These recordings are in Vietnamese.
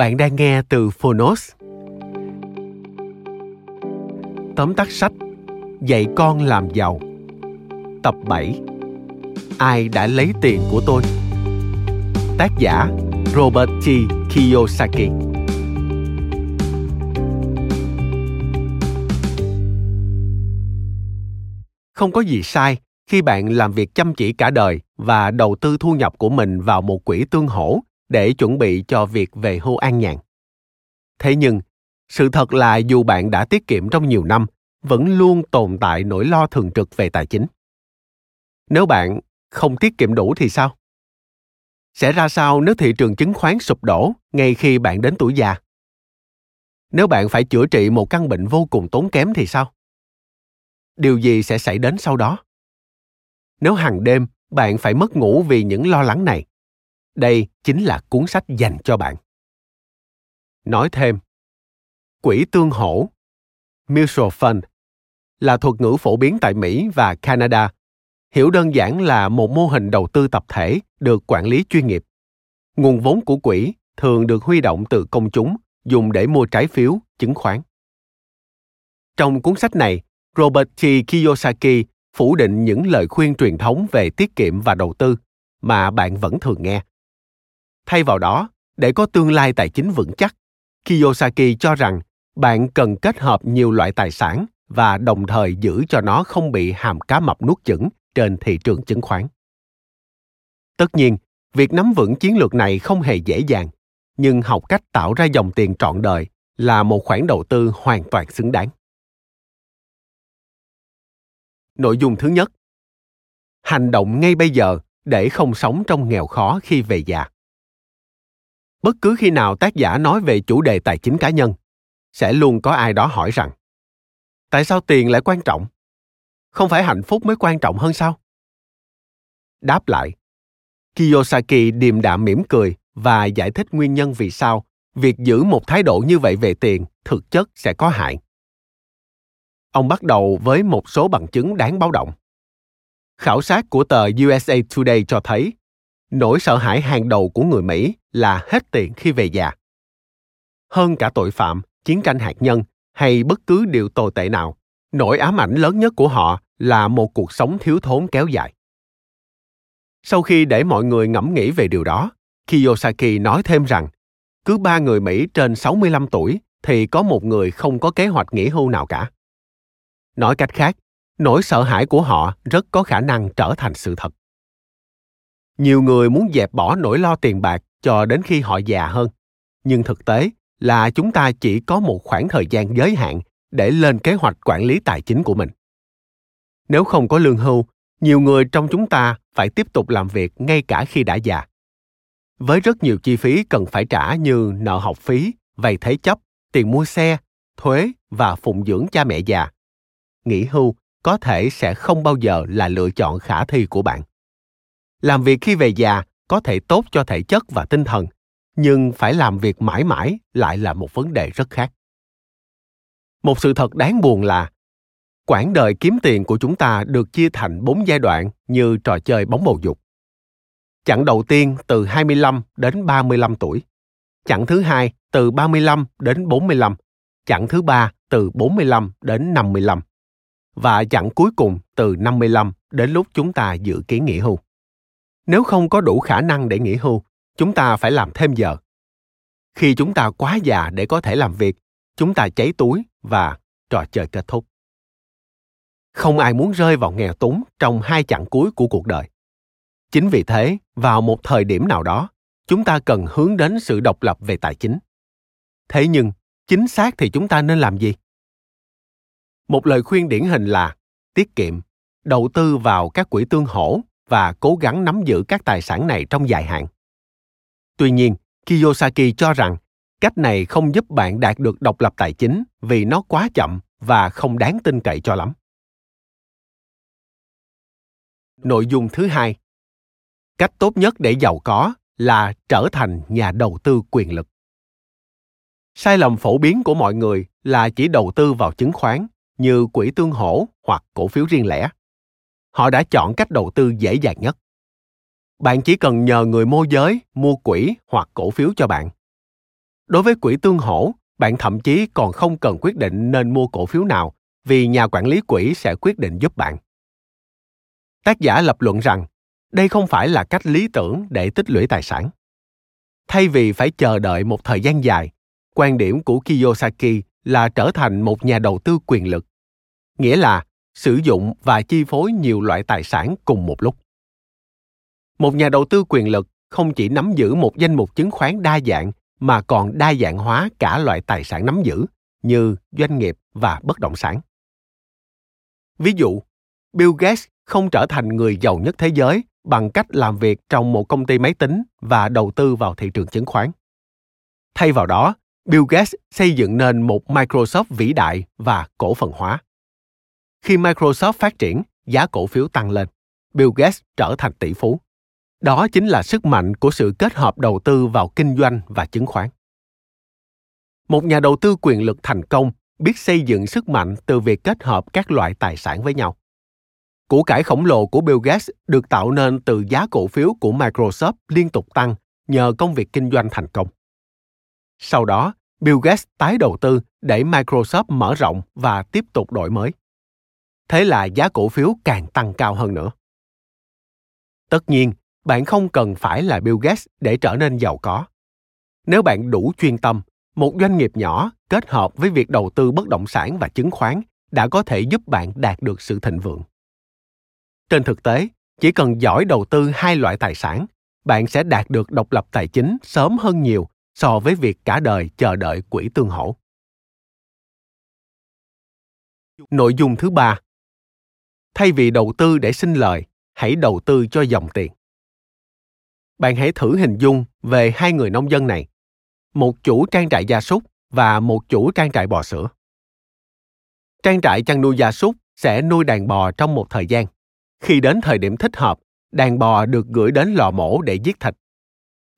Bạn đang nghe từ Phonos. Tóm tắt sách, Dạy con làm giàu Tập 7 Ai đã lấy tiền của tôi? Tác giả, Robert T. Kiyosaki Không có gì sai khi bạn làm việc chăm chỉ cả đời và đầu tư thu nhập của mình vào một quỹ tương hỗ để chuẩn bị cho việc về hưu an nhàn. Thế nhưng, sự thật là dù bạn đã tiết kiệm trong nhiều năm, vẫn luôn tồn tại nỗi lo thường trực về tài chính. Nếu bạn không tiết kiệm đủ thì sao? Sẽ ra sao nếu thị trường chứng khoán sụp đổ ngay khi bạn đến tuổi già? Nếu bạn phải chữa trị một căn bệnh vô cùng tốn kém thì sao? Điều gì sẽ xảy đến sau đó? Nếu hàng đêm bạn phải mất ngủ vì những lo lắng này, đây chính là cuốn sách dành cho bạn. Nói thêm, quỹ tương hỗ, mutual fund, là thuật ngữ phổ biến tại Mỹ và Canada. Hiểu đơn giản là một mô hình đầu tư tập thể được quản lý chuyên nghiệp. Nguồn vốn của quỹ thường được huy động từ công chúng dùng để mua trái phiếu, chứng khoán. Trong cuốn sách này, Robert T. Kiyosaki phủ định những lời khuyên truyền thống về tiết kiệm và đầu tư mà bạn vẫn thường nghe. Thay vào đó, để có tương lai tài chính vững chắc, Kiyosaki cho rằng bạn cần kết hợp nhiều loại tài sản và đồng thời giữ cho nó không bị hàm cá mập nuốt chửng trên thị trường chứng khoán. Tất nhiên, việc nắm vững chiến lược này không hề dễ dàng, nhưng học cách tạo ra dòng tiền trọn đời là một khoản đầu tư hoàn toàn xứng đáng. Nội dung thứ nhất Hành động ngay bây giờ để không sống trong nghèo khó khi về già bất cứ khi nào tác giả nói về chủ đề tài chính cá nhân, sẽ luôn có ai đó hỏi rằng, tại sao tiền lại quan trọng? Không phải hạnh phúc mới quan trọng hơn sao? Đáp lại, kiyosaki điềm đạm mỉm cười và giải thích nguyên nhân vì sao việc giữ một thái độ như vậy về tiền thực chất sẽ có hại. Ông bắt đầu với một số bằng chứng đáng báo động. Khảo sát của tờ usa today cho thấy nỗi sợ hãi hàng đầu của người mỹ là hết tiền khi về già hơn cả tội phạm chiến tranh hạt nhân hay bất cứ điều tồi tệ nào nỗi ám ảnh lớn nhất của họ là một cuộc sống thiếu thốn kéo dài sau khi để mọi người ngẫm nghĩ về điều đó, Kiyosaki nói thêm rằng cứ ba người Mỹ trên 65 tuổi thì có một người không có kế hoạch nghỉ hưu nào cả. Nói cách khác, nỗi sợ hãi của họ rất có khả năng trở thành sự thật. Nhiều người muốn dẹp bỏ nỗi lo tiền bạc cho đến khi họ già hơn. Nhưng thực tế là chúng ta chỉ có một khoảng thời gian giới hạn để lên kế hoạch quản lý tài chính của mình. Nếu không có lương hưu, nhiều người trong chúng ta phải tiếp tục làm việc ngay cả khi đã già. Với rất nhiều chi phí cần phải trả như nợ học phí, vay thế chấp, tiền mua xe, thuế và phụng dưỡng cha mẹ già. Nghỉ hưu có thể sẽ không bao giờ là lựa chọn khả thi của bạn. Làm việc khi về già có thể tốt cho thể chất và tinh thần, nhưng phải làm việc mãi mãi lại là một vấn đề rất khác một sự thật đáng buồn là, quãng đời kiếm tiền của chúng ta được chia thành bốn giai đoạn như trò chơi bóng bầu dục. Chặng đầu tiên từ 25 đến 35 tuổi. Chặng thứ hai từ 35 đến 45. chặng thứ ba từ 45 đến 55 và chặng cuối cùng từ 55 đến lúc chúng ta dự kiến nghỉ hưu. Nếu không có đủ khả năng để nghỉ hưu, chúng ta phải làm thêm giờ. Khi chúng ta quá già để có thể làm việc, chúng ta cháy túi và trò chơi kết thúc. Không ai muốn rơi vào nghèo túng trong hai chặng cuối của cuộc đời. Chính vì thế, vào một thời điểm nào đó, chúng ta cần hướng đến sự độc lập về tài chính. Thế nhưng, chính xác thì chúng ta nên làm gì? Một lời khuyên điển hình là tiết kiệm, đầu tư vào các quỹ tương hỗ và cố gắng nắm giữ các tài sản này trong dài hạn. Tuy nhiên, Kiyosaki cho rằng cách này không giúp bạn đạt được độc lập tài chính vì nó quá chậm và không đáng tin cậy cho lắm. Nội dung thứ hai cách tốt nhất để giàu có là trở thành nhà đầu tư quyền lực sai lầm phổ biến của mọi người là chỉ đầu tư vào chứng khoán như quỹ tương hỗ hoặc cổ phiếu riêng lẻ họ đã chọn cách đầu tư dễ dàng nhất. Bạn chỉ cần nhờ người môi giới mua quỹ hoặc cổ phiếu cho bạn. Đối với quỹ tương hỗ, bạn thậm chí còn không cần quyết định nên mua cổ phiếu nào vì nhà quản lý quỹ sẽ quyết định giúp bạn. Tác giả lập luận rằng, đây không phải là cách lý tưởng để tích lũy tài sản. Thay vì phải chờ đợi một thời gian dài, quan điểm của kiyosaki là trở thành một nhà đầu tư quyền lực. Nghĩa là sử dụng và chi phối nhiều loại tài sản cùng một lúc một nhà đầu tư quyền lực không chỉ nắm giữ một danh mục chứng khoán đa dạng mà còn đa dạng hóa cả loại tài sản nắm giữ như doanh nghiệp và bất động sản ví dụ bill gates không trở thành người giàu nhất thế giới bằng cách làm việc trong một công ty máy tính và đầu tư vào thị trường chứng khoán. Thay vào đó, Bill Gates xây dựng nên một Microsoft vĩ đại và cổ phần hóa. Khi Microsoft phát triển, giá cổ phiếu tăng lên. Bill Gates trở thành tỷ phú. Đó chính là sức mạnh của sự kết hợp đầu tư vào kinh doanh và chứng khoán. Một nhà đầu tư quyền lực thành công biết xây dựng sức mạnh từ việc kết hợp các loại tài sản với nhau. Củ cải khổng lồ của Bill Gates được tạo nên từ giá cổ phiếu của Microsoft liên tục tăng nhờ công việc kinh doanh thành công. Sau đó, Bill Gates tái đầu tư để Microsoft mở rộng và tiếp tục đổi mới. Thế là giá cổ phiếu càng tăng cao hơn nữa. Tất nhiên, bạn không cần phải là Bill Gates để trở nên giàu có. Nếu bạn đủ chuyên tâm, một doanh nghiệp nhỏ kết hợp với việc đầu tư bất động sản và chứng khoán đã có thể giúp bạn đạt được sự thịnh vượng. Trên thực tế, chỉ cần giỏi đầu tư hai loại tài sản, bạn sẽ đạt được độc lập tài chính sớm hơn nhiều so với việc cả đời chờ đợi quỹ tương hỗ. Nội dung thứ ba. Thay vì đầu tư để sinh lời, hãy đầu tư cho dòng tiền. Bạn hãy thử hình dung về hai người nông dân này, một chủ trang trại gia súc và một chủ trang trại bò sữa. Trang trại chăn nuôi gia súc sẽ nuôi đàn bò trong một thời gian khi đến thời điểm thích hợp, đàn bò được gửi đến lò mổ để giết thịt.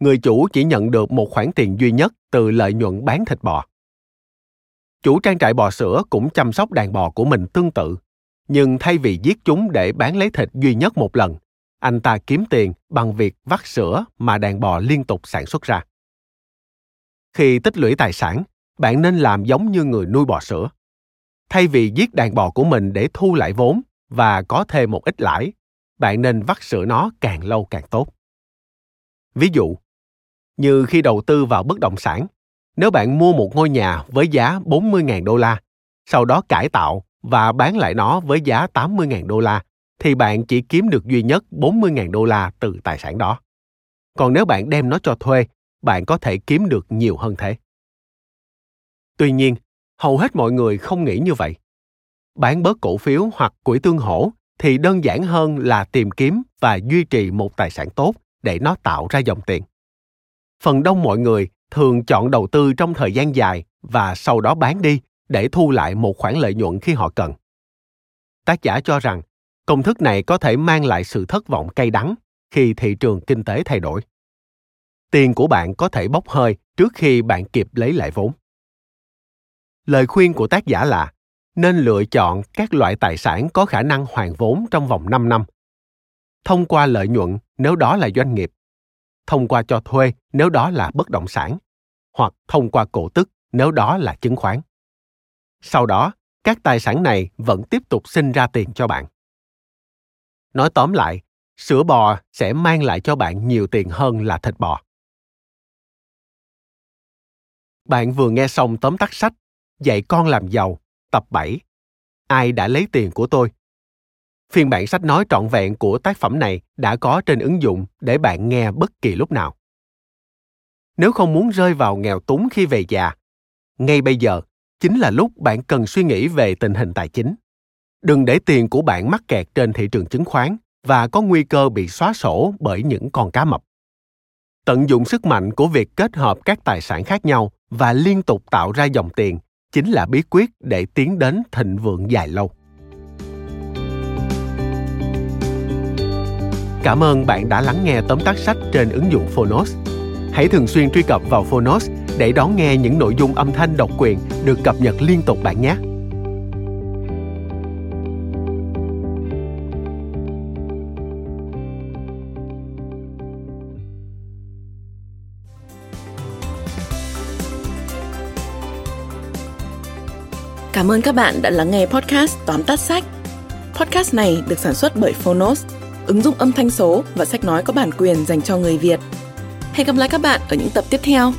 Người chủ chỉ nhận được một khoản tiền duy nhất từ lợi nhuận bán thịt bò. Chủ trang trại bò sữa cũng chăm sóc đàn bò của mình tương tự, nhưng thay vì giết chúng để bán lấy thịt duy nhất một lần, anh ta kiếm tiền bằng việc vắt sữa mà đàn bò liên tục sản xuất ra. Khi tích lũy tài sản, bạn nên làm giống như người nuôi bò sữa. Thay vì giết đàn bò của mình để thu lại vốn, và có thêm một ít lãi, bạn nên vắt sữa nó càng lâu càng tốt. Ví dụ, như khi đầu tư vào bất động sản, nếu bạn mua một ngôi nhà với giá 40.000 đô la, sau đó cải tạo và bán lại nó với giá 80.000 đô la, thì bạn chỉ kiếm được duy nhất 40.000 đô la từ tài sản đó. Còn nếu bạn đem nó cho thuê, bạn có thể kiếm được nhiều hơn thế. Tuy nhiên, hầu hết mọi người không nghĩ như vậy bán bớt cổ phiếu hoặc quỹ tương hỗ thì đơn giản hơn là tìm kiếm và duy trì một tài sản tốt để nó tạo ra dòng tiền. Phần đông mọi người thường chọn đầu tư trong thời gian dài và sau đó bán đi để thu lại một khoản lợi nhuận khi họ cần. Tác giả cho rằng công thức này có thể mang lại sự thất vọng cay đắng khi thị trường kinh tế thay đổi. Tiền của bạn có thể bốc hơi trước khi bạn kịp lấy lại vốn. Lời khuyên của tác giả là nên lựa chọn các loại tài sản có khả năng hoàn vốn trong vòng 5 năm. Thông qua lợi nhuận nếu đó là doanh nghiệp, thông qua cho thuê nếu đó là bất động sản, hoặc thông qua cổ tức nếu đó là chứng khoán. Sau đó, các tài sản này vẫn tiếp tục sinh ra tiền cho bạn. Nói tóm lại, sữa bò sẽ mang lại cho bạn nhiều tiền hơn là thịt bò. Bạn vừa nghe xong tóm tắt sách Dạy con làm giàu, tập 7. Ai đã lấy tiền của tôi? Phiên bản sách nói trọn vẹn của tác phẩm này đã có trên ứng dụng để bạn nghe bất kỳ lúc nào. Nếu không muốn rơi vào nghèo túng khi về già, ngay bây giờ chính là lúc bạn cần suy nghĩ về tình hình tài chính. Đừng để tiền của bạn mắc kẹt trên thị trường chứng khoán và có nguy cơ bị xóa sổ bởi những con cá mập. Tận dụng sức mạnh của việc kết hợp các tài sản khác nhau và liên tục tạo ra dòng tiền chính là bí quyết để tiến đến thịnh vượng dài lâu. Cảm ơn bạn đã lắng nghe tóm tắt sách trên ứng dụng Phonos. Hãy thường xuyên truy cập vào Phonos để đón nghe những nội dung âm thanh độc quyền được cập nhật liên tục bạn nhé. Cảm ơn các bạn đã lắng nghe podcast Tóm tắt sách. Podcast này được sản xuất bởi Phonos, ứng dụng âm thanh số và sách nói có bản quyền dành cho người Việt. Hẹn gặp lại các bạn ở những tập tiếp theo.